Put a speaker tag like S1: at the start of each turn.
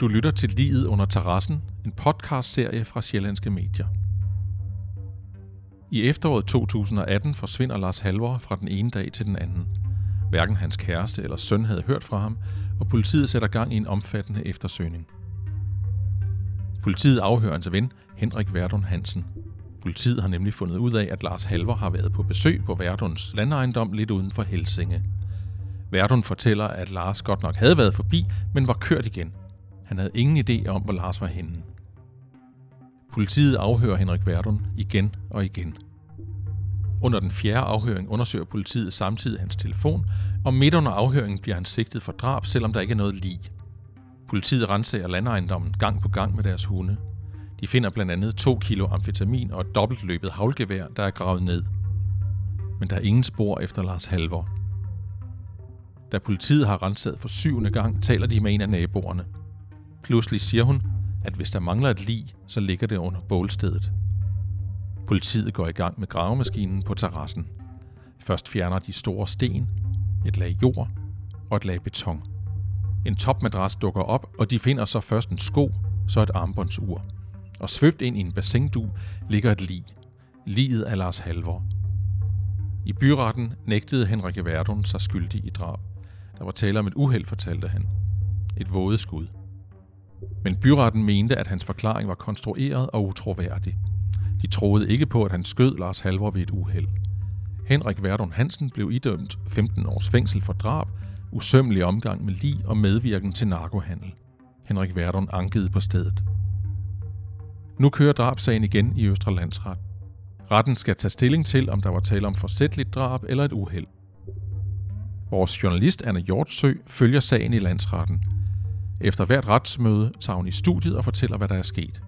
S1: Du lytter til Livet under terrassen, en podcast-serie fra Sjællandske Medier. I efteråret 2018 forsvinder Lars Halvor fra den ene dag til den anden. Hverken hans kæreste eller søn havde hørt fra ham, og politiet sætter gang i en omfattende eftersøgning. Politiet afhører hans ven, Henrik Verdun Hansen. Politiet har nemlig fundet ud af, at Lars Halvor har været på besøg på Verduns landejendom lidt uden for Helsinge. Verdun fortæller, at Lars godt nok havde været forbi, men var kørt igen – han havde ingen idé om, hvor Lars var henne. Politiet afhører Henrik Verdun igen og igen. Under den fjerde afhøring undersøger politiet samtidig hans telefon, og midt under afhøringen bliver han sigtet for drab, selvom der ikke er noget lig. Politiet renser landejendommen gang på gang med deres hunde. De finder blandt andet 2 kilo amfetamin og et dobbeltløbet havlgevær, der er gravet ned. Men der er ingen spor efter Lars Halvor. Da politiet har renset for syvende gang, taler de med en af naboerne – Pludselig siger hun, at hvis der mangler et lig, så ligger det under bålstedet. Politiet går i gang med gravemaskinen på terrassen. Først fjerner de store sten, et lag jord og et lag beton. En topmadras dukker op, og de finder så først en sko, så et armbåndsur. Og svøbt ind i en bassindu ligger et lig. Liget af Lars Halvor. I byretten nægtede Henrik Verdun sig skyldig i drab. Der var tale om et uheld, fortalte han. Et vådeskud. Men byretten mente, at hans forklaring var konstrueret og utroværdig. De troede ikke på, at han skød Lars Halvor ved et uheld. Henrik Verdun Hansen blev idømt 15 års fængsel for drab, usømmelig omgang med lig og medvirken til narkohandel. Henrik Verdun ankede på stedet. Nu kører drabsagen igen i Østre Landsret. Retten skal tage stilling til, om der var tale om forsætligt drab eller et uheld. Vores journalist Anna Hjortsø følger sagen i landsretten – efter hvert retsmøde tager hun i studiet og fortæller, hvad der er sket.